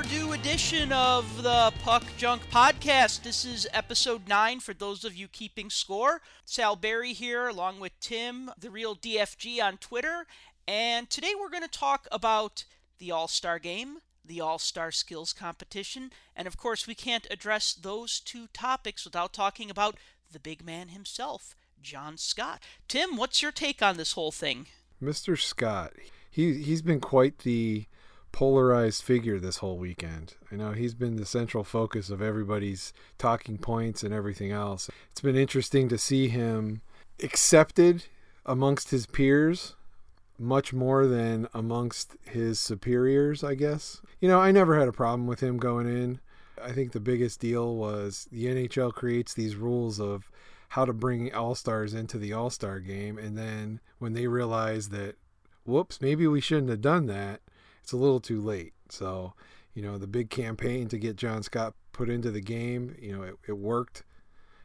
overdue edition of the Puck Junk Podcast. This is episode 9 for those of you keeping score. Sal Berry here, along with Tim, the real DFG on Twitter. And today we're going to talk about the All Star game, the All Star Skills Competition, and of course, we can't address those two topics without talking about the big man himself, John Scott. Tim, what's your take on this whole thing? Mr. Scott, he he's been quite the polarized figure this whole weekend. I know he's been the central focus of everybody's talking points and everything else. It's been interesting to see him accepted amongst his peers much more than amongst his superiors, I guess. You know, I never had a problem with him going in. I think the biggest deal was the NHL creates these rules of how to bring all stars into the all star game. And then when they realize that, whoops, maybe we shouldn't have done that, it's a little too late. So, you know, the big campaign to get John Scott put into the game, you know, it, it worked.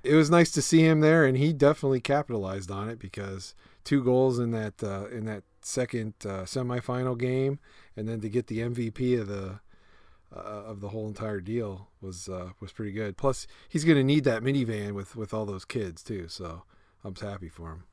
It was nice to see him there, and he definitely capitalized on it because two goals in that uh, in that second uh, semifinal game, and then to get the MVP of the uh, of the whole entire deal was uh, was pretty good. Plus, he's going to need that minivan with with all those kids too. So I'm happy for him.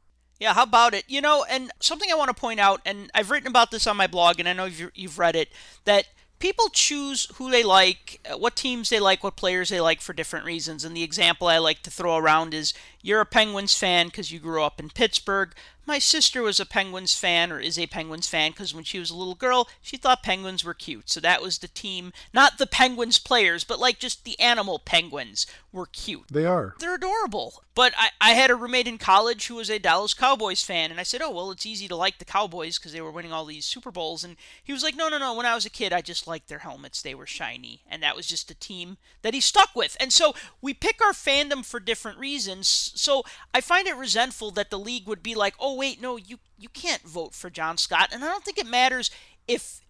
Yeah, how about it? You know, and something I want to point out, and I've written about this on my blog, and I know you've, read it, that people choose who they like, what teams they like, what players they like for different reasons. And the example I like to throw around is you're a Penguins fan because you grew up in Pittsburgh. My sister was a Penguins fan, or is a Penguins fan, because when she was a little girl, she thought Penguins were cute. So that was the team, not the Penguins players, but like just the animal Penguins were cute. They are. They're adorable. But I, I had a roommate in college who was a Dallas Cowboys fan, and I said, oh, well, it's easy to like the Cowboys because they were winning all these Super Bowls. And he was like, no, no, no. When I was a kid, I just liked their helmets. They were shiny. And that was just a team that he stuck with. And so we pick our fandom for different reasons. So I find it resentful that the league would be like, oh, wait, no, you you can't vote for John Scott, and I don't think it matters if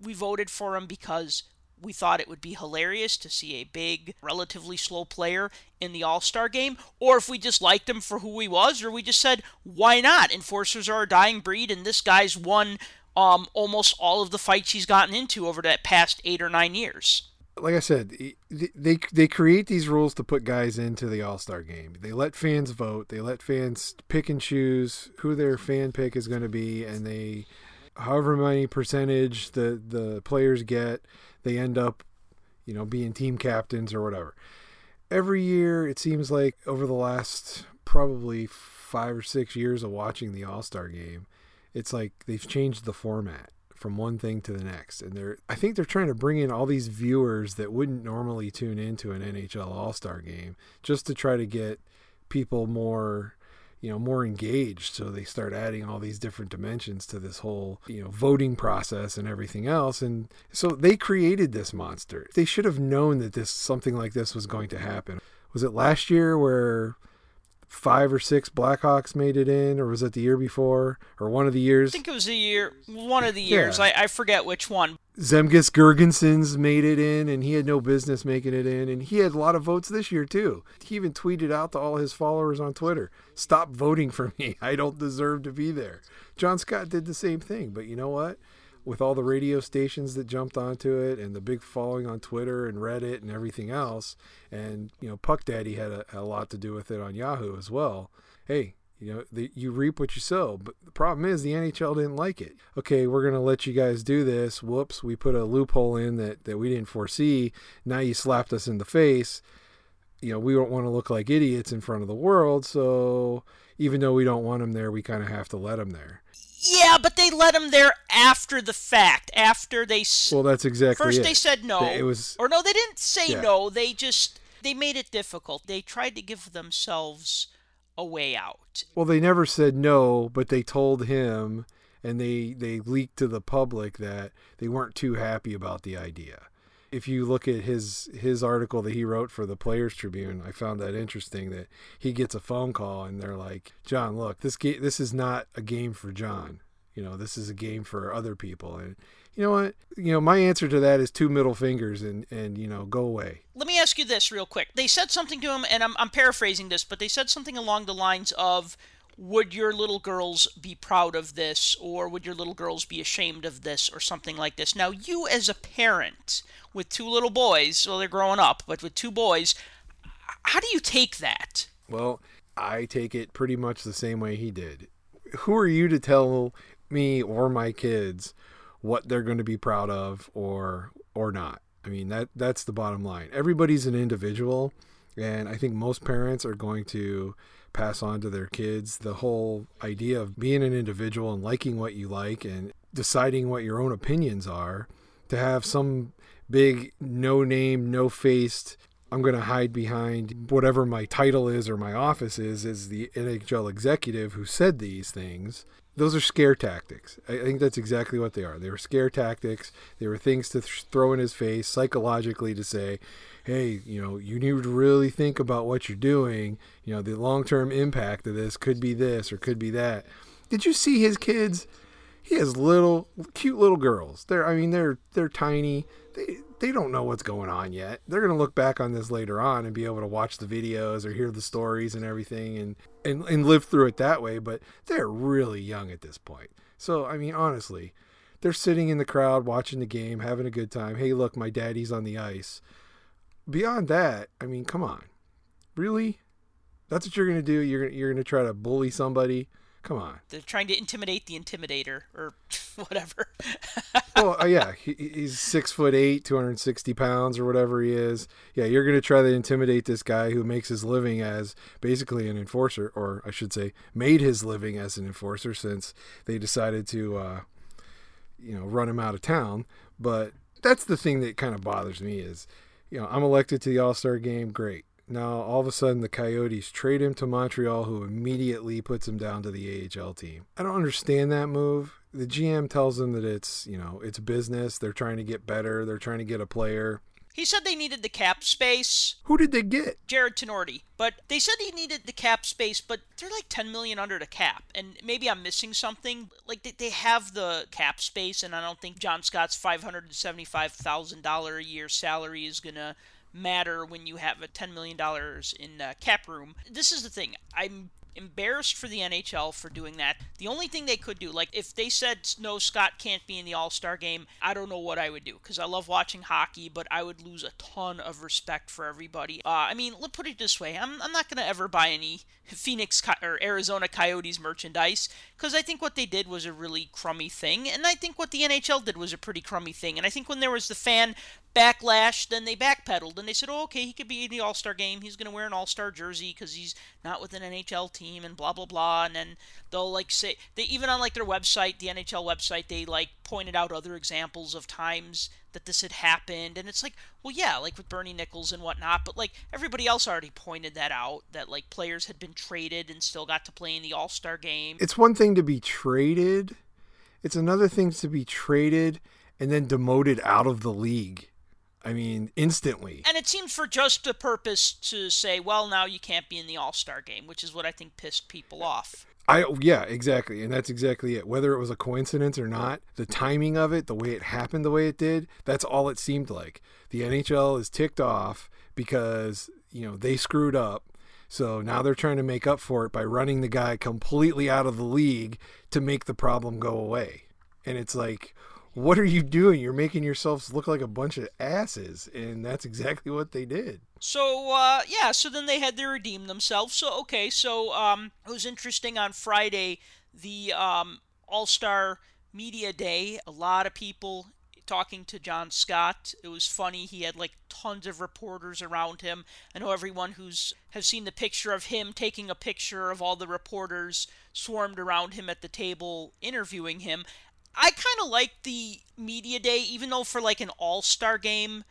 we voted for him because we thought it would be hilarious to see a big, relatively slow player in the All Star game, or if we just liked him for who he was, or we just said, why not? Enforcers are a dying breed, and this guy's won um, almost all of the fights he's gotten into over that past eight or nine years like I said, they they create these rules to put guys into the All Star game. They let fans vote. They let fans pick and choose who their fan pick is going to be, and they, however many percentage the the players get, they end up, you know, being team captains or whatever. Every year, it seems like over the last probably five or six years of watching the All Star game, it's like they've changed the format from one thing to the next. And they're I think they're trying to bring in all these viewers that wouldn't normally tune into an NHL All-Star game just to try to get people more you know more engaged. So they start adding all these different dimensions to this whole you know voting process and everything else. And so they created this monster. They should have known that this something like this was going to happen. Was it last year where five or six Blackhawks made it in, or was it the year before, or one of the years? I think it was the year, one of the years. Yeah. I, I forget which one. Zemgus Girgensons made it in, and he had no business making it in, and he had a lot of votes this year too. He even tweeted out to all his followers on Twitter, "Stop voting for me. I don't deserve to be there." John Scott did the same thing, but you know what? With all the radio stations that jumped onto it and the big following on Twitter and Reddit and everything else, and you know Puck Daddy had a, a lot to do with it on Yahoo as well. Hey, you know the, you reap what you sow, but the problem is the NHL didn't like it. Okay, we're gonna let you guys do this. Whoops, we put a loophole in that that we didn't foresee. Now you slapped us in the face. You know we don't want to look like idiots in front of the world, so even though we don't want them there, we kind of have to let them there. Yeah, but they let him there after the fact. After they well, that's exactly first it. they said no. It was or no, they didn't say yeah. no. They just they made it difficult. They tried to give themselves a way out. Well, they never said no, but they told him, and they they leaked to the public that they weren't too happy about the idea if you look at his his article that he wrote for the Players Tribune, I found that interesting that he gets a phone call and they're like, "John, look, this game this is not a game for John. You know, this is a game for other people." And you know what? You know, my answer to that is two middle fingers and and you know, go away. Let me ask you this real quick. They said something to him and I'm I'm paraphrasing this, but they said something along the lines of would your little girls be proud of this or would your little girls be ashamed of this or something like this? Now, you as a parent with two little boys, well, they're growing up, but with two boys, how do you take that? Well, I take it pretty much the same way he did. Who are you to tell me or my kids what they're going to be proud of or or not? I mean, that that's the bottom line. Everybody's an individual, and I think most parents are going to pass on to their kids the whole idea of being an individual and liking what you like and deciding what your own opinions are to have some big no name no faced i'm going to hide behind whatever my title is or my office is as the nhl executive who said these things those are scare tactics. I think that's exactly what they are. They were scare tactics. They were things to th- throw in his face psychologically to say, hey, you know, you need to really think about what you're doing. You know, the long term impact of this could be this or could be that. Did you see his kids? He has little, cute little girls. They're, I mean, they're they're tiny. They they don't know what's going on yet. They're gonna look back on this later on and be able to watch the videos or hear the stories and everything and and and live through it that way. But they're really young at this point. So I mean, honestly, they're sitting in the crowd watching the game, having a good time. Hey, look, my daddy's on the ice beyond that, I mean, come on, really? That's what you're gonna do? You're gonna you're gonna try to bully somebody? Come on. They're trying to intimidate the intimidator or whatever. well, uh, yeah, he, he's six foot eight, 260 pounds or whatever he is. Yeah, you're going to try to intimidate this guy who makes his living as basically an enforcer, or I should say, made his living as an enforcer since they decided to, uh, you know, run him out of town. But that's the thing that kind of bothers me is you know, I'm elected to the All Star game. Great. Now all of a sudden the Coyotes trade him to Montreal, who immediately puts him down to the AHL team. I don't understand that move. The GM tells them that it's you know it's business. They're trying to get better. They're trying to get a player. He said they needed the cap space. Who did they get? Jarred Tinordi. But they said he needed the cap space, but they're like 10 million under the cap. And maybe I'm missing something. Like they, they have the cap space, and I don't think John Scott's $575,000 a year salary is going to matter when you have a $10 million in uh, cap room. This is the thing. I'm embarrassed for the NHL for doing that. The only thing they could do, like if they said no, Scott can't be in the All Star game, I don't know what I would do because I love watching hockey, but I would lose a ton of respect for everybody. Uh, I mean, let's put it this way: I'm, I'm not gonna ever buy any Phoenix or Arizona Coyotes merchandise because I think what they did was a really crummy thing, and I think what the NHL did was a pretty crummy thing. And I think when there was the fan backlash, then they backpedaled and they said, "Oh, okay, he could be in the All Star game. He's going to wear an All Star jersey because he's not with an NHL team and blah blah blah." And then they'll like say they even on like their website, the NHL website, they like pointed out other examples of times that this had happened, and it's like, well, yeah, like with Bernie Nicholls and whatnot, but like everybody else already pointed that out that like players had been traded and still got to play in the All Star game. It's one thing to be traded. It's another thing to be traded and then demoted out of the league. I mean, instantly. And it seemed for just the purpose to say, well, now you can't be in the All Star game, which is what I think pissed people off. I yeah, exactly. And that's exactly it. Whether it was a coincidence or not, the timing of it, the way it happened the way it did, that's all it seemed like. The NHL is ticked off because, you know, they screwed up. So now they're trying to make up for it by running the guy completely out of the league to make the problem go away. And it's like, what are you doing? You're making yourselves look like a bunch of asses, and that's exactly what they did. So uh, yeah, so then they had to redeem themselves. So okay, so um, it was interesting on Friday, the um, All Star Media Day. A lot of people talking to John Scott. It was funny. He had like tons of reporters around him. I know everyone who's has seen the picture of him taking a picture of all the reporters swarmed around him at the table interviewing him. I kind of like the media day, even though for like an all star game,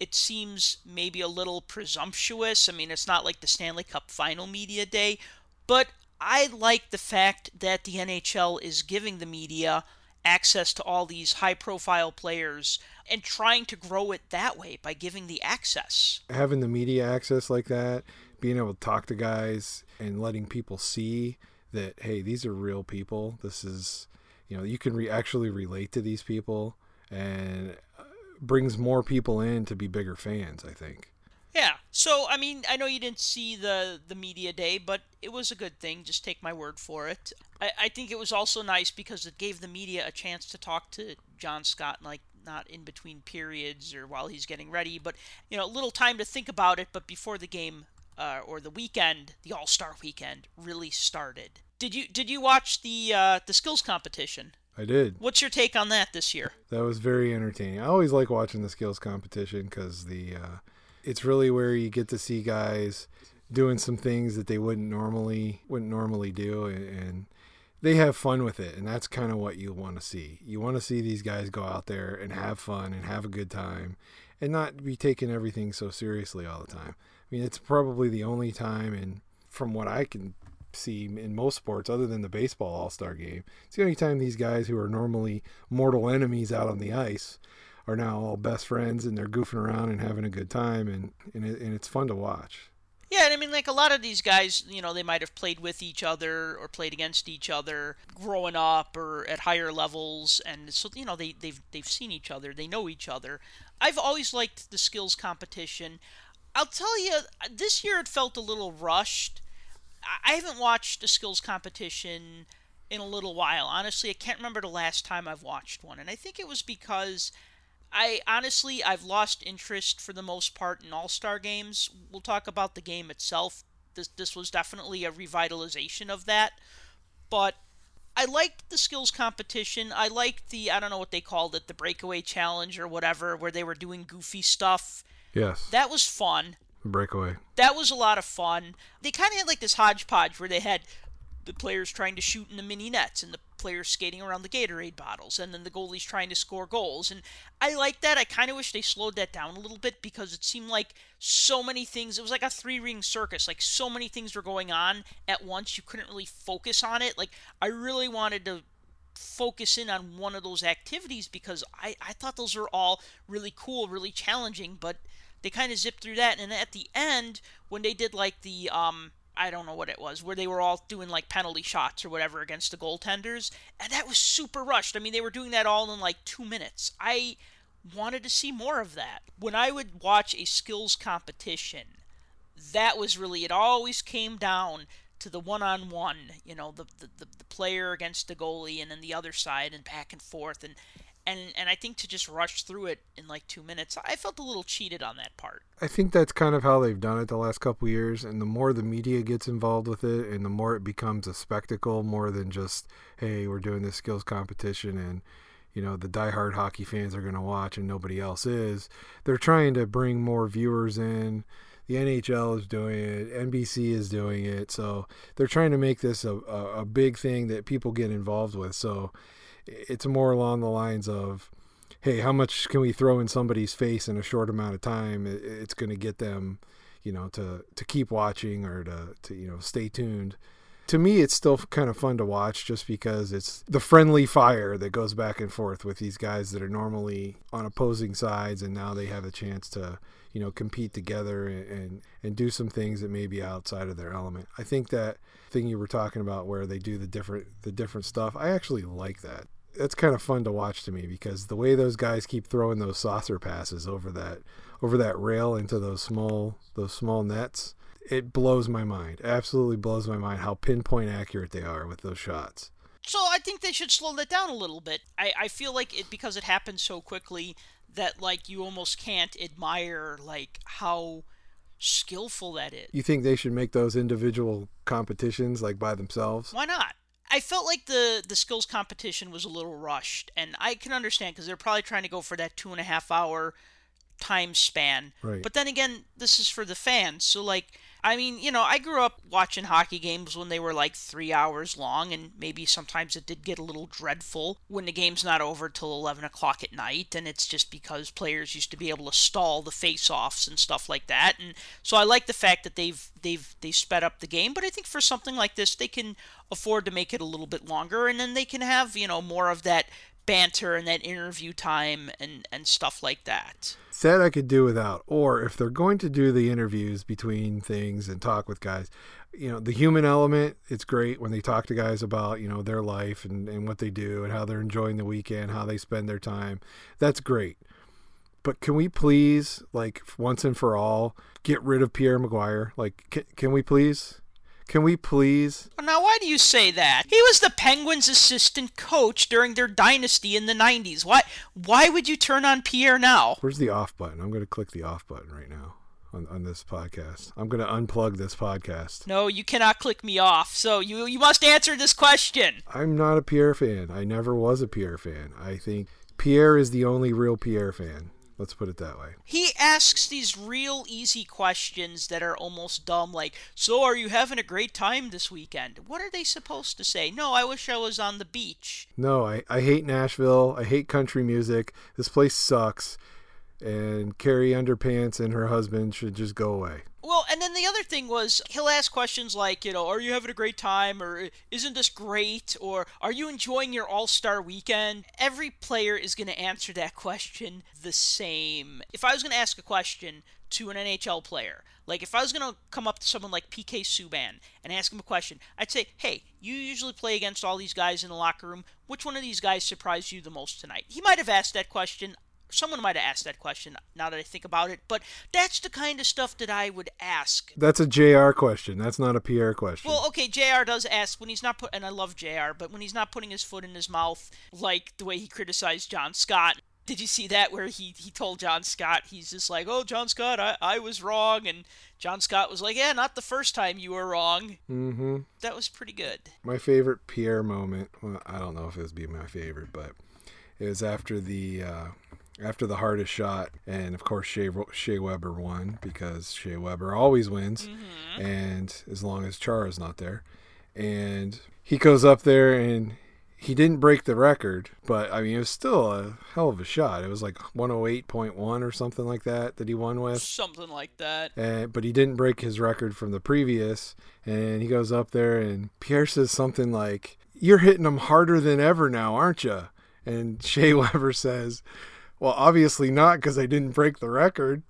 it seems maybe a little presumptuous. I mean, it's not like the Stanley Cup final media day, but I like the fact that the NHL is giving the media access to all these high profile players and trying to grow it that way by giving the access. Having the media access like that, being able to talk to guys and letting people see that, hey, these are real people. This is you know you can re- actually relate to these people and uh, brings more people in to be bigger fans i think Yeah. So I mean, I know you didn't see the the media day, but it was a good thing. Just take my word for it. I, I think it was also nice because it gave the media a chance to talk to John Scott, like not in between periods or while he's getting ready, but you know, a little time to think about it. But before the game uh, or the weekend, the All Star weekend really started. Did you did you watch the uh, the skills competition? I did. What's your take on that this year? That was very entertaining. I always like watching the skills competition because the uh, it's really where you get to see guys doing some things that they wouldn't normally wouldn't normally do, and, and they have fun with it, and that's kind of what you want to see. You want to see these guys go out there and have fun and have a good time, and not be taking everything so seriously all the time. I mean, it's probably the only time, and from what I can see in most sports other than the baseball all-star game it's the only time these guys who are normally mortal enemies out on the ice are now all best friends and they're goofing around and having a good time and and, it, and it's fun to watch yeah, and I mean, like a lot of these guys, you know, they might have played with each other or played against each other growing up or at higher levels, and so you know they they've they've seen each other, they know each other. I've always liked the skills competition. I'll tell you, this year it felt a little rushed. I haven't watched a skills competition in a little while. Honestly, I can't remember the last time I've watched one, and I think it was because I honestly I've lost interest for the most part in All-Star games. We'll talk about the game itself. This this was definitely a revitalization of that. But I liked the skills competition. I liked the I don't know what they called it, the breakaway challenge or whatever where they were doing goofy stuff. Yes. That was fun. Breakaway. That was a lot of fun. They kind of had like this hodgepodge where they had the players trying to shoot in the mini nets and the players skating around the Gatorade bottles and then the goalies trying to score goals. And I like that. I kind of wish they slowed that down a little bit because it seemed like so many things. It was like a three ring circus. Like so many things were going on at once. You couldn't really focus on it. Like I really wanted to focus in on one of those activities because I, I thought those were all really cool, really challenging, but they kind of zipped through that. And at the end, when they did like the um, I don't know what it was, where they were all doing like penalty shots or whatever against the goaltenders, and that was super rushed. I mean, they were doing that all in like two minutes. I wanted to see more of that. When I would watch a skills competition, that was really it. Always came down to the one-on-one. You know, the the, the, the player against the goalie, and then the other side, and back and forth, and and and I think to just rush through it in like two minutes, I felt a little cheated on that part. I think that's kind of how they've done it the last couple years, and the more the media gets involved with it, and the more it becomes a spectacle, more than just hey, we're doing this skills competition, and you know the diehard hockey fans are going to watch, and nobody else is. They're trying to bring more viewers in. The NHL is doing it. NBC is doing it. So they're trying to make this a, a, a big thing that people get involved with. So it's more along the lines of hey how much can we throw in somebody's face in a short amount of time? It's going to get them you know to to keep watching or to to you know stay tuned. To me it's still kind of fun to watch just because it's the friendly fire that goes back and forth with these guys that are normally on opposing sides and now they have a chance to you know compete together and and, and do some things that may be outside of their element. I think that thing you were talking about where they do the different the different stuff i actually like that that's kind of fun to watch to me because the way those guys keep throwing those saucer passes over that over that rail into those small those small nets it blows my mind. Absolutely blows my mind how pinpoint accurate they are with those shots. So i think they should slow that down a little bit. I, I feel like it because it happens so quickly that like you almost can't admire like how skillful that is. You think they should make those individual competitions like by themselves? Why not I felt like the the skills competition was a little rushed, and I can understand because they're probably trying to go for that two and a half hour time span. Right. But then again, this is for the fans, so like I mean, you know, I grew up watching hockey games when they were like three hours long, and maybe sometimes it did get a little dreadful when the game's not over till 11 o'clock at night, and it's just because players used to be able to stall the face-offs and stuff like that. And so I like the fact that they've they've they sped up the game, but I think for something like this, they can afford to make it a little bit longer, and then they can have you know more of that banter and that interview time and and stuff like that. That I could do without. Or if they're going to do the interviews between things and talk with guys, you know, the human element, it's great when they talk to guys about, you know, their life and, and what they do and how they're enjoying the weekend, how they spend their time. That's great. But can we please, like, once and for all, get rid of Pierre McGuire? Like, can, can we please? Can we please? Now, why do you say that? He was the Penguins' assistant coach during their dynasty in the 90s. Why why would you turn on Pierre now? Where's the off button? I'm going to click the off button right now on, on this podcast. I'm going to unplug this podcast. No, you cannot click me off. So you you must answer this question. I'm not a Pierre fan. I never was a Pierre fan. I think Pierre is the only real Pierre fan. Let's put it that way. He asks these real easy questions that are almost dumb, like, So are you having a great time this weekend? What are they supposed to say? No, I wish I was on the beach. No, I, I hate Nashville. I hate country music. This place sucks. And Carrie Underpants and her husband should just go away. Well, and then the other thing was he'll ask questions like, you know, are you having a great time or isn't this great or are you enjoying your All-Star weekend? Every player is going to answer that question the same. If I was going to ask a question to an NHL player, like if I was going to come up to someone like PK Subban and ask him a question, I'd say, "Hey, you usually play against all these guys in the locker room. Which one of these guys surprised you the most tonight?" He might have asked that question someone might have asked that question now that I think about it, but that's the kind of stuff that I would ask. That's a JR question. That's not a Pierre question. Well, okay, JR does ask when he's not put and I love JR, but when he's not putting his foot in his mouth like the way he criticized John Scott. Did you see that where he, he told John Scott he's just like, "Oh, John Scott, I, I was wrong." And John Scott was like, "Yeah, not the first time you were wrong." Mm-hmm. That was pretty good. My favorite Pierre moment, well, I don't know if it would be my favorite, but it was after the uh, after the hardest shot, and of course Shea, Shea Weber won because Shea Weber always wins, mm-hmm. and as long as Chara's not there, and he goes up there and he didn't break the record, but I mean it was still a hell of a shot. It was like 108.1 or something like that that he won with, something like that. And, but he didn't break his record from the previous, and he goes up there and Pierre says something like, "You're hitting them harder than ever now, aren't you?" And Shea Weber says well, obviously not because I didn't break the record.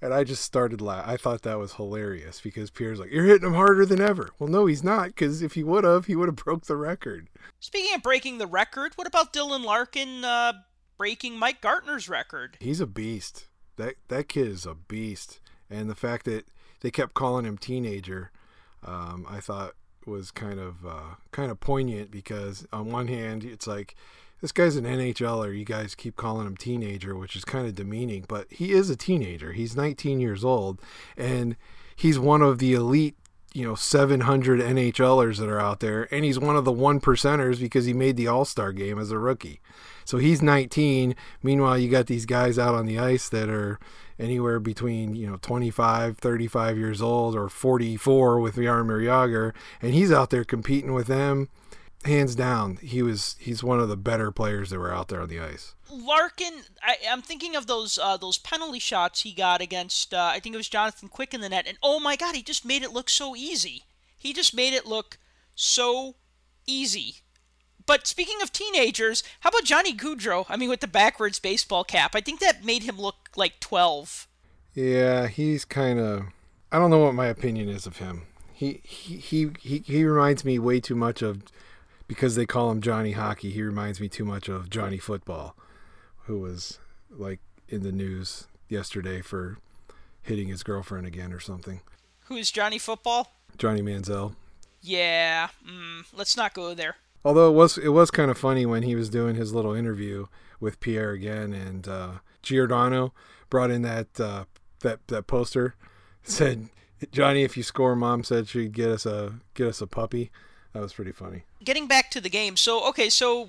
And I just started laughing. I thought that was hilarious because Pierre's like, "You're hitting him harder than ever." Well, no, he's not because if he would have, he would have broke the record. Speaking of breaking the record, what about Dylan Larkin uh, breaking Mike Gartner's record? He's a beast. That that kid is a beast, and the fact that they kept calling him teenager, um, I thought was kind of uh, kind of poignant because on one hand, it's like this guy's an NHLer. You guys keep calling him teenager, which is kind of demeaning, but he is a teenager. He's 19 years old, and he's one of the elite, you know, 700 NHLers that are out there, and he's one of the one percenters because he made the All Star game as a rookie. So he's 19. Meanwhile, you got these guys out on the ice that are anywhere between you know 25 35 years old or 44 with Jaromir Jagr and he's out there competing with them hands down, he was he's one of the better players that were out there on the ice. Larkin, I, am thinking of those uh, those penalty shots he got against. Uh, I think it was Jonathan Quick in the net, and oh my God, he just made it look so easy. He just made it look so easy. But speaking of teenagers, how about Johnny Gaudreau? I mean, with the backwards baseball cap, I think that made him look like 12. Yeah, he's kind of. I don't know what my opinion is of him. He he he he, he reminds me way too much of because they call him Johnny Hockey, he reminds me too much of Johnny Football, who was like in the news yesterday for hitting his girlfriend again or something. Who's Johnny Football? Johnny Manziel. Yeah, mm, let's not go there. Although it was it was kind of funny when he was doing his little interview with Pierre again, and uh, Giordano brought in that uh, that that poster said Johnny, if you score, mom said she'd get us a get us a puppy. That was pretty funny. Getting back to the game, so okay, so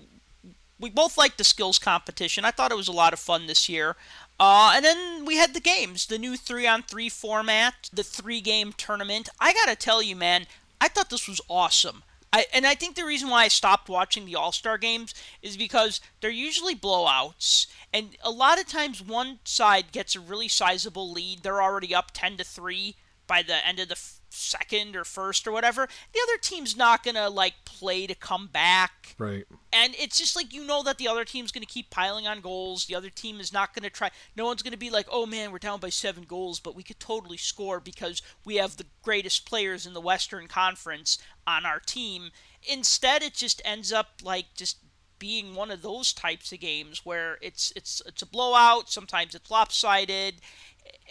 we both liked the skills competition. I thought it was a lot of fun this year. Uh, and then we had the games, the new three on three format, the three game tournament. I gotta tell you, man, I thought this was awesome. I, and I think the reason why I stopped watching the All Star games is because they're usually blowouts, and a lot of times one side gets a really sizable lead. They're already up ten to three by the end of the second or first or whatever, the other team's not gonna like play to come back. Right. And it's just like you know that the other team's gonna keep piling on goals. The other team is not gonna try. No one's gonna be like, oh man, we're down by seven goals, but we could totally score because we have the greatest players in the Western Conference on our team. Instead, it just ends up like just being one of those types of games where it's it's it's a blowout. Sometimes it's lopsided,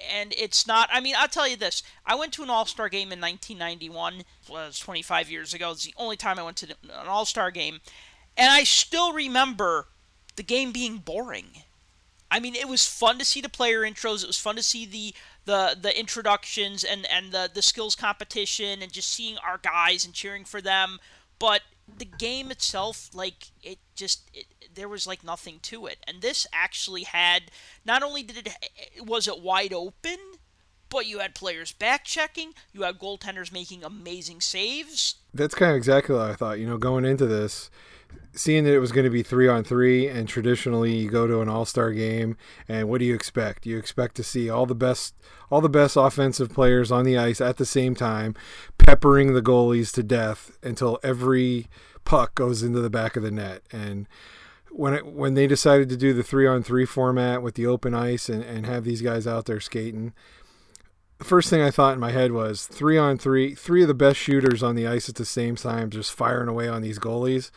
and it's not. I mean, I'll tell you this: I went to an All Star game in 1991. Was 25 years ago. It's the only time I went to an All Star game, and I still remember the game being boring. I mean, it was fun to see the player intros. It was fun to see the the the introductions and and the the skills competition and just seeing our guys and cheering for them. But the game itself, like it just it, there was like nothing to it. And this actually had not only did it was it wide open, but you had players back checking. You had goaltenders making amazing saves. That's kind of exactly what I thought. You know, going into this, seeing that it was going to be three on three, and traditionally you go to an All Star game, and what do you expect? You expect to see all the best, all the best offensive players on the ice at the same time, peppering the goalies to death until every puck goes into the back of the net. And when it, when they decided to do the three on three format with the open ice and, and have these guys out there skating, the first thing I thought in my head was three on three, three of the best shooters on the ice at the same time, just firing away on these goalies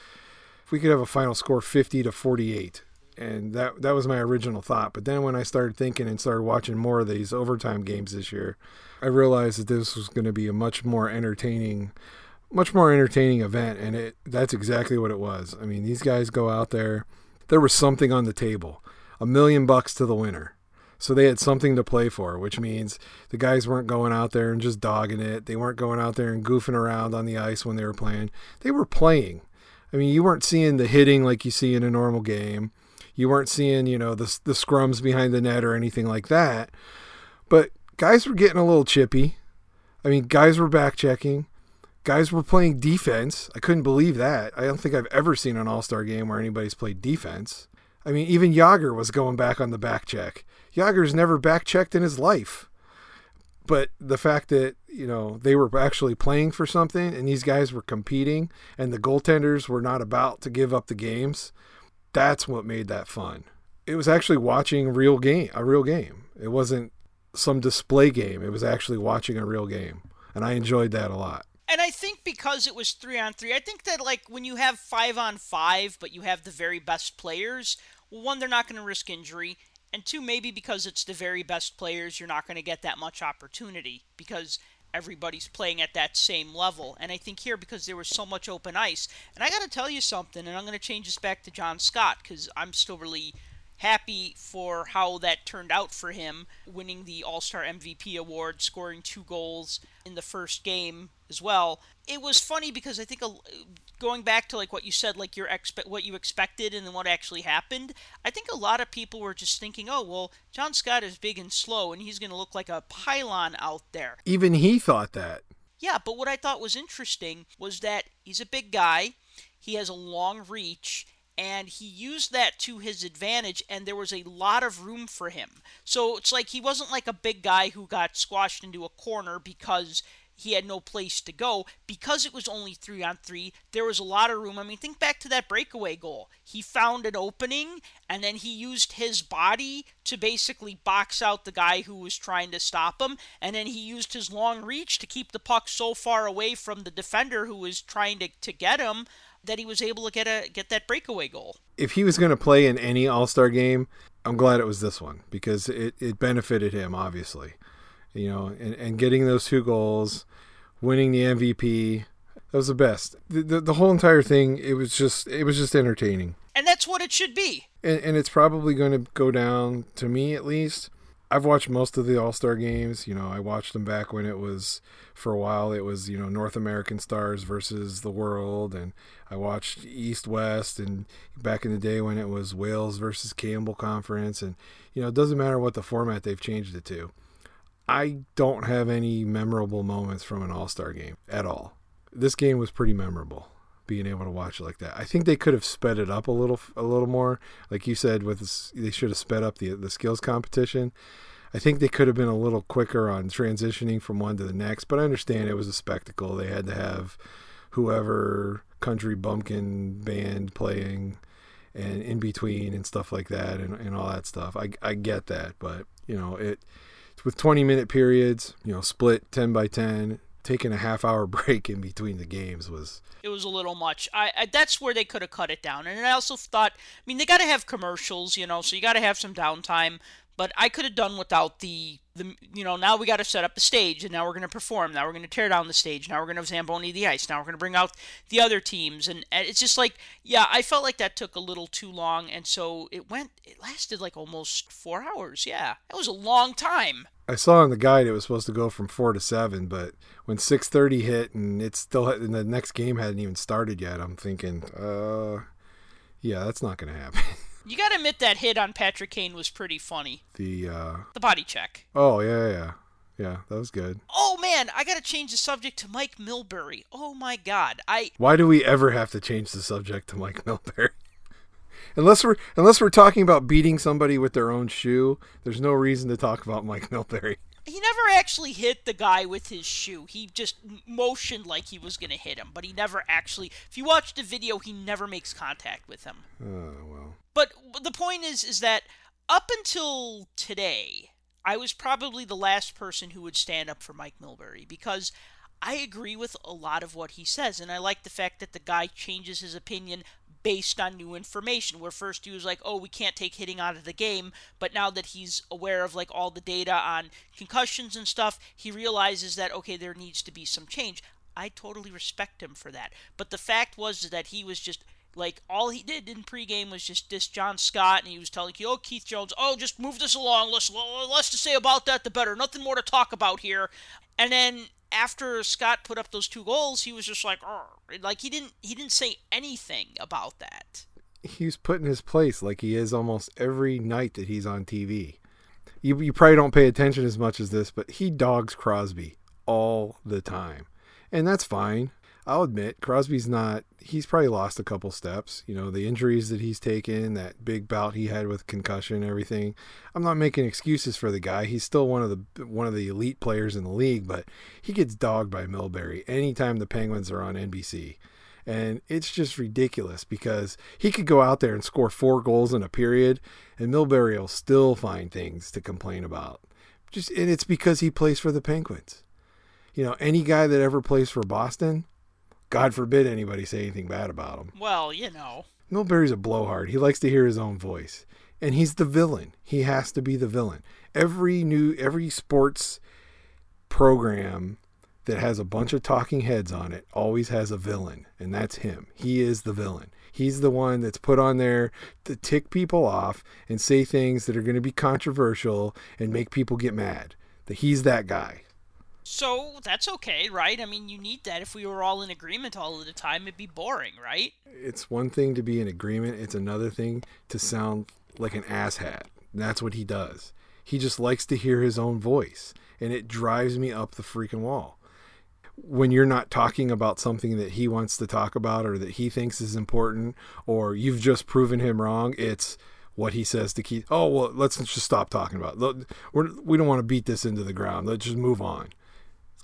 we could have a final score 50 to 48 and that that was my original thought but then when i started thinking and started watching more of these overtime games this year i realized that this was going to be a much more entertaining much more entertaining event and it that's exactly what it was i mean these guys go out there there was something on the table a million bucks to the winner so they had something to play for, which means the guys weren't going out there and just dogging it. They weren't going out there and goofing around on the ice when they were playing. They were playing. I mean, you weren't seeing the hitting like you see in a normal game. You weren't seeing, you know, the the scrums behind the net or anything like that. But guys were getting a little chippy. I mean, guys were back checking. Guys were playing defense. I couldn't believe that. I don't think I've ever seen an All Star game where anybody's played defense. I mean, even Jagr was going back on the back check. Jagr's never back checked in his life but the fact that you know they were actually playing for something and these guys were competing and the goaltenders were not about to give up the games that's what made that fun. It was actually watching real game a real game. It wasn't some display game. It was actually watching a real game. And i enjoyed that a lot. And I think because it was three on three, I think that like when you have five on five, but you have the very best players, well, one, they're not going to risk injury, and two, maybe because it's the very best players, you're not going to get that much opportunity because everybody's playing at that same level. And I think here, because there was so much open ice, and I got to tell you something, and I'm going to change this back to John Scott because I'm still really happy for how that turned out for him, winning the All Star MVP award, scoring two goals in the first game as well. It was funny because I think going back to like what you said, like your expe- what you expected and then what actually happened. I think a lot of people were just thinking, oh well, John Scott is big and slow, and he's going to look like a pylon out there. Even he thought that. Yeah, but what I thought was interesting was that he's a big guy. He has a long reach and he used that to his advantage and there was a lot of room for him. So it's like he wasn't like a big guy who got squashed into a corner because he had no place to go because it was only three on three. There was a lot of room. I mean, think back to that breakaway goal. He found an opening and then he used his body to basically box out the guy who was trying to stop him. And then he used his long reach to keep the puck so far away from the defender who was trying to, to get him that he was able to get a get that breakaway goal. If he was going to play in any All Star game, I'm glad it was this one because it, it benefited him obviously. You know, and, and getting those two goals, winning the MVP, that was the best. The, the, the whole entire thing, it was just it was just entertaining. And that's what it should be. And, and it's probably going to go down to me at least I've watched most of the All Star games. You know, I watched them back when it was for a while. It was you know North American stars versus the world, and I watched East West, and back in the day when it was Wales versus Campbell Conference, and you know it doesn't matter what the format they've changed it to. I don't have any memorable moments from an All Star game at all. This game was pretty memorable being able to watch it like that. I think they could have sped it up a little a little more. Like you said, with this, they should have sped up the the skills competition. I think they could have been a little quicker on transitioning from one to the next. But I understand it was a spectacle. They had to have whoever country bumpkin band playing and in between and stuff like that and, and all that stuff. I, I get that, but you know it with 20 minute periods, you know, split 10 by 10 taking a half hour break in between the games was it was a little much. I, I that's where they could have cut it down. And I also thought, I mean, they got to have commercials, you know, so you got to have some downtime. But I could have done without the the you know now we got to set up the stage and now we're going to perform. Now we're going to tear down the stage. Now we're going to zamboni the ice. Now we're going to bring out the other teams. And, and it's just like yeah, I felt like that took a little too long, and so it went. It lasted like almost four hours. Yeah, that was a long time. I saw in the guide it was supposed to go from four to seven, but when six thirty hit and it's still and the next game hadn't even started yet, I'm thinking, uh, yeah, that's not going to happen. You got to admit that hit on Patrick Kane was pretty funny. The uh, the body check. Oh yeah, yeah, yeah. That was good. Oh man, I got to change the subject to Mike Milbury. Oh my God, I. Why do we ever have to change the subject to Mike Milbury? unless we're unless we're talking about beating somebody with their own shoe, there's no reason to talk about Mike Milbury. He never actually hit the guy with his shoe. He just motioned like he was going to hit him, but he never actually. If you watch the video, he never makes contact with him. Oh well. But the point is, is that up until today, I was probably the last person who would stand up for Mike Milbury because I agree with a lot of what he says, and I like the fact that the guy changes his opinion based on new information. Where first he was like, "Oh, we can't take hitting out of the game," but now that he's aware of like all the data on concussions and stuff, he realizes that okay, there needs to be some change. I totally respect him for that. But the fact was that he was just like all he did in pregame was just diss John Scott, and he was telling you, "Oh, Keith Jones, oh, just move this along. Less, less to say about that, the better. Nothing more to talk about here." And then after Scott put up those two goals, he was just like, like he didn't he didn't say anything about that. He's put in his place like he is almost every night that he's on TV. You you probably don't pay attention as much as this, but he dogs Crosby all the time, and that's fine. I'll admit Crosby's not. He's probably lost a couple steps. You know the injuries that he's taken, that big bout he had with concussion, everything. I'm not making excuses for the guy. He's still one of the one of the elite players in the league, but he gets dogged by Milbury anytime the Penguins are on NBC, and it's just ridiculous because he could go out there and score four goals in a period, and Milbury will still find things to complain about. Just and it's because he plays for the Penguins. You know, any guy that ever plays for Boston God forbid anybody say anything bad about him. Well, you know. Milbury's a blowhard. He likes to hear his own voice. And he's the villain. He has to be the villain. Every new every sports program that has a bunch of talking heads on it always has a villain, and that's him. He is the villain. He's the one that's put on there to tick people off and say things that are going to be controversial and make people get mad. That he's that guy. So that's okay, right? I mean, you need that. If we were all in agreement all of the time, it'd be boring, right? It's one thing to be in agreement, it's another thing to sound like an asshat. That's what he does. He just likes to hear his own voice, and it drives me up the freaking wall. When you're not talking about something that he wants to talk about or that he thinks is important, or you've just proven him wrong, it's what he says to Keith. Oh, well, let's just stop talking about it. We're, we don't want to beat this into the ground. Let's just move on.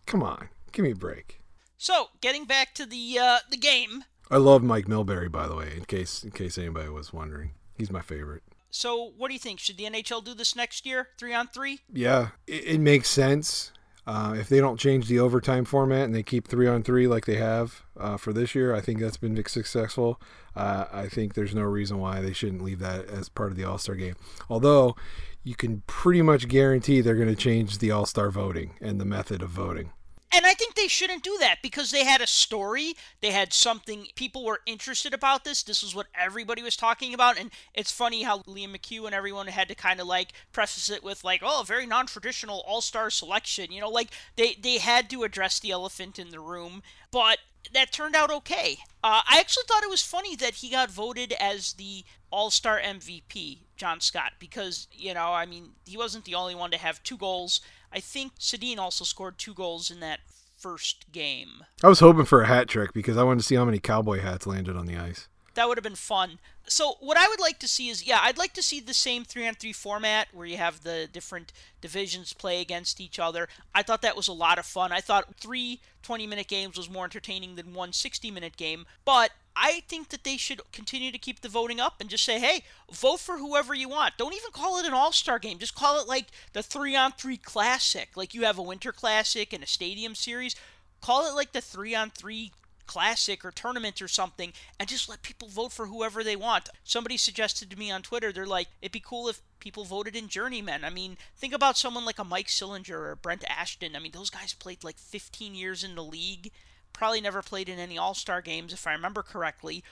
Come on, give me a break. So, getting back to the uh, the game. I love Mike Milbury, by the way, in case in case anybody was wondering. He's my favorite. So, what do you think? Should the NHL do this next year, three on three? Yeah, it, it makes sense. Uh, if they don't change the overtime format and they keep three on three like they have uh, for this year, I think that's been successful. Uh, I think there's no reason why they shouldn't leave that as part of the All Star game. Although you can pretty much guarantee they're going to change the All Star voting and the method of voting. And I think they shouldn't do that because they had a story. They had something people were interested about this. This was what everybody was talking about. And it's funny how Liam McHugh and everyone had to kind of like preface it with like, oh, very non-traditional all-star selection. You know, like they they had to address the elephant in the room. But that turned out okay. Uh, I actually thought it was funny that he got voted as the All Star MVP, John Scott, because, you know, I mean, he wasn't the only one to have two goals I think Sedin also scored two goals in that first game. I was hoping for a hat trick because I wanted to see how many cowboy hats landed on the ice. That would have been fun. So what I would like to see is yeah, I'd like to see the same 3 on 3 format where you have the different divisions play against each other. I thought that was a lot of fun. I thought three 20-minute games was more entertaining than one 60-minute game, but I think that they should continue to keep the voting up and just say, hey, vote for whoever you want. Don't even call it an all star game. Just call it like the three on three classic. Like you have a winter classic and a stadium series. call it like the three on three classic or tournament or something and just let people vote for whoever they want. Somebody suggested to me on Twitter, they're like, it'd be cool if people voted in journeymen. I mean, think about someone like a Mike Sillinger or Brent Ashton. I mean, those guys played like 15 years in the league, probably never played in any All Star games, if I remember correctly.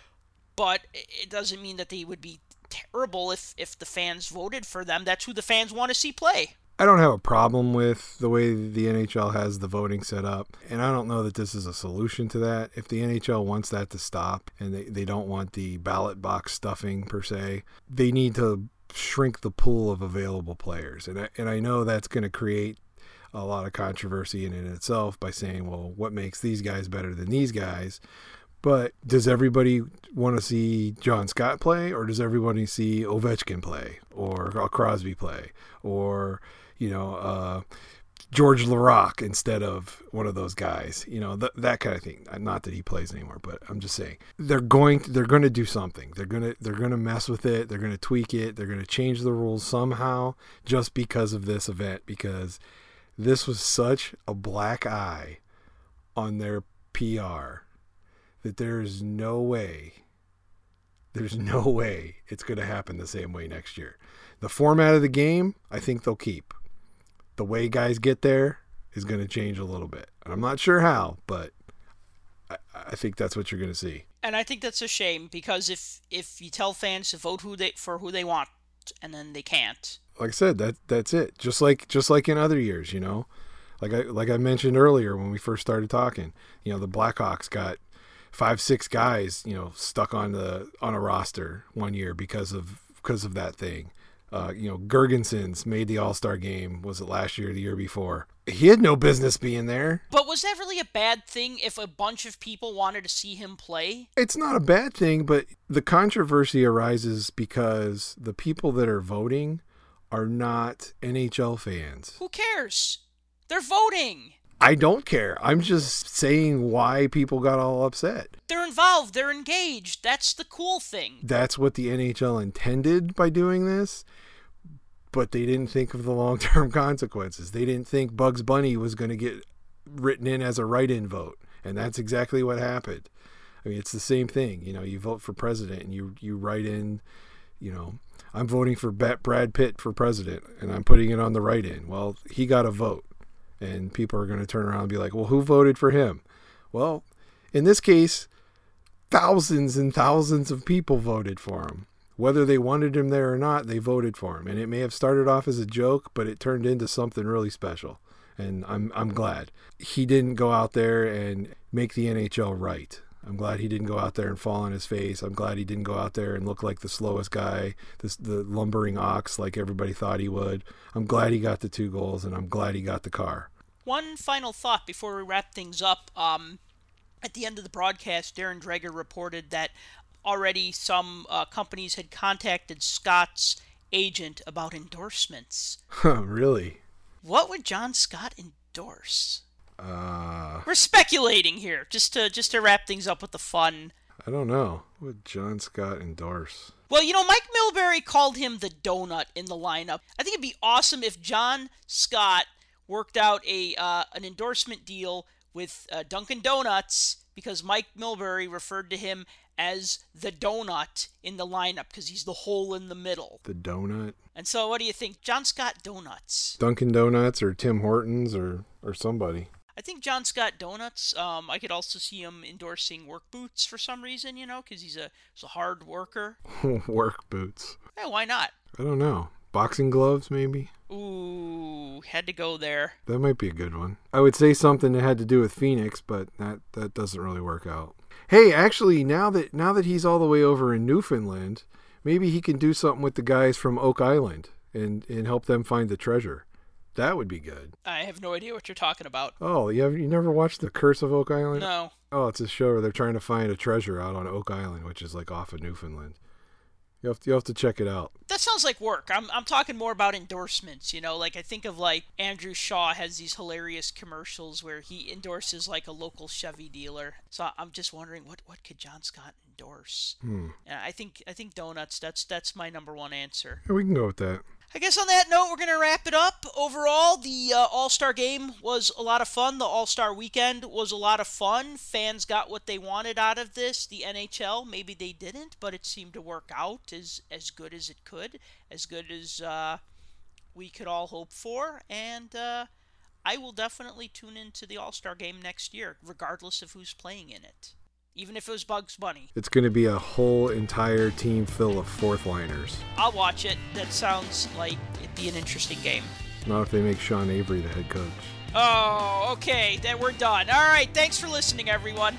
But it doesn't mean that they would be terrible if if the fans voted for them. That's who the fans want to see play. I don't have a problem with the way the NHL has the voting set up, and I don't know that this is a solution to that. If the NHL wants that to stop and they, they don't want the ballot box stuffing per se, they need to shrink the pool of available players. And I, and I know that's going to create a lot of controversy in it itself by saying, well, what makes these guys better than these guys? But does everybody want to see John Scott play, or does everybody see Ovechkin play, or Crosby play, or you know, uh, George Laraque instead of one of those guys, you know, th- that kind of thing. Not that he plays anymore, but I'm just saying they're going to, they're going to do something. They're to they're to mess with it. They're to tweak it. They're to change the rules somehow just because of this event because this was such a black eye on their PR that there's no way there's no way it's going to happen the same way next year. The format of the game, I think they'll keep the way guys get there is going to change a little bit. I'm not sure how, but I, I think that's what you're going to see. And I think that's a shame because if if you tell fans to vote who they for who they want and then they can't. Like I said, that that's it. Just like just like in other years, you know. Like I like I mentioned earlier when we first started talking, you know, the Blackhawks got five six guys, you know, stuck on the on a roster one year because of because of that thing. Uh, you know, Girgensons made the All Star game. Was it last year or the year before? He had no business being there. But was that really a bad thing if a bunch of people wanted to see him play? It's not a bad thing, but the controversy arises because the people that are voting are not NHL fans. Who cares? They're voting. I don't care. I'm just saying why people got all upset. They're involved, they're engaged. That's the cool thing. That's what the NHL intended by doing this but they didn't think of the long term consequences. They didn't think Bugs Bunny was going to get written in as a write in vote. And that's exactly what happened. I mean, it's the same thing. You know, you vote for president and you, you write in, you know, I'm voting for Brad Pitt for president and I'm putting it on the write in. Well, he got a vote. And people are going to turn around and be like, well, who voted for him? Well, in this case, thousands and thousands of people voted for him whether they wanted him there or not, they voted for him. And it may have started off as a joke, but it turned into something really special. And I'm I'm glad he didn't go out there and make the NHL right. I'm glad he didn't go out there and fall on his face. I'm glad he didn't go out there and look like the slowest guy, this, the lumbering ox like everybody thought he would. I'm glad he got the two goals, and I'm glad he got the car. One final thought before we wrap things up. Um, at the end of the broadcast, Darren Dreger reported that already some uh, companies had contacted Scott's agent about endorsements. Huh, really? What would John Scott endorse? Uh, We're speculating here, just to just to wrap things up with the fun. I don't know. What would John Scott endorse? Well, you know, Mike Milbury called him the donut in the lineup. I think it'd be awesome if John Scott worked out a uh, an endorsement deal with uh, Dunkin' Donuts because Mike Milbury referred to him as the donut in the lineup because he's the hole in the middle. The donut. And so, what do you think, John Scott Donuts? Dunkin' Donuts or Tim Hortons or or somebody. I think John Scott Donuts. Um, I could also see him endorsing work boots for some reason, you know, because he's a he's a hard worker. work boots. Yeah, why not? I don't know. Boxing gloves, maybe. Ooh, had to go there. That might be a good one. I would say something that had to do with Phoenix, but that that doesn't really work out. Hey, actually, now that now that he's all the way over in Newfoundland, maybe he can do something with the guys from Oak Island and and help them find the treasure. That would be good. I have no idea what you're talking about. Oh, you have you never watched The Curse of Oak Island? No. Oh, it's a show where they're trying to find a treasure out on Oak Island, which is like off of Newfoundland. You have to, you have to check it out. That sounds like work. I'm I'm talking more about endorsements. You know, like I think of like Andrew Shaw has these hilarious commercials where he endorses like a local Chevy dealer. So I'm just wondering what what could John Scott endorse? Hmm. I think I think donuts. That's that's my number one answer. Yeah, we can go with that. I guess on that note, we're going to wrap it up. Overall, the uh, All Star game was a lot of fun. The All Star weekend was a lot of fun. Fans got what they wanted out of this. The NHL, maybe they didn't, but it seemed to work out as, as good as it could, as good as uh, we could all hope for. And uh, I will definitely tune into the All Star game next year, regardless of who's playing in it even if it was Bugs Bunny. It's going to be a whole entire team full of fourth liners. I'll watch it. That sounds like it'd be an interesting game. Not if they make Sean Avery the head coach. Oh, okay. Then we're done. All right. Thanks for listening, everyone.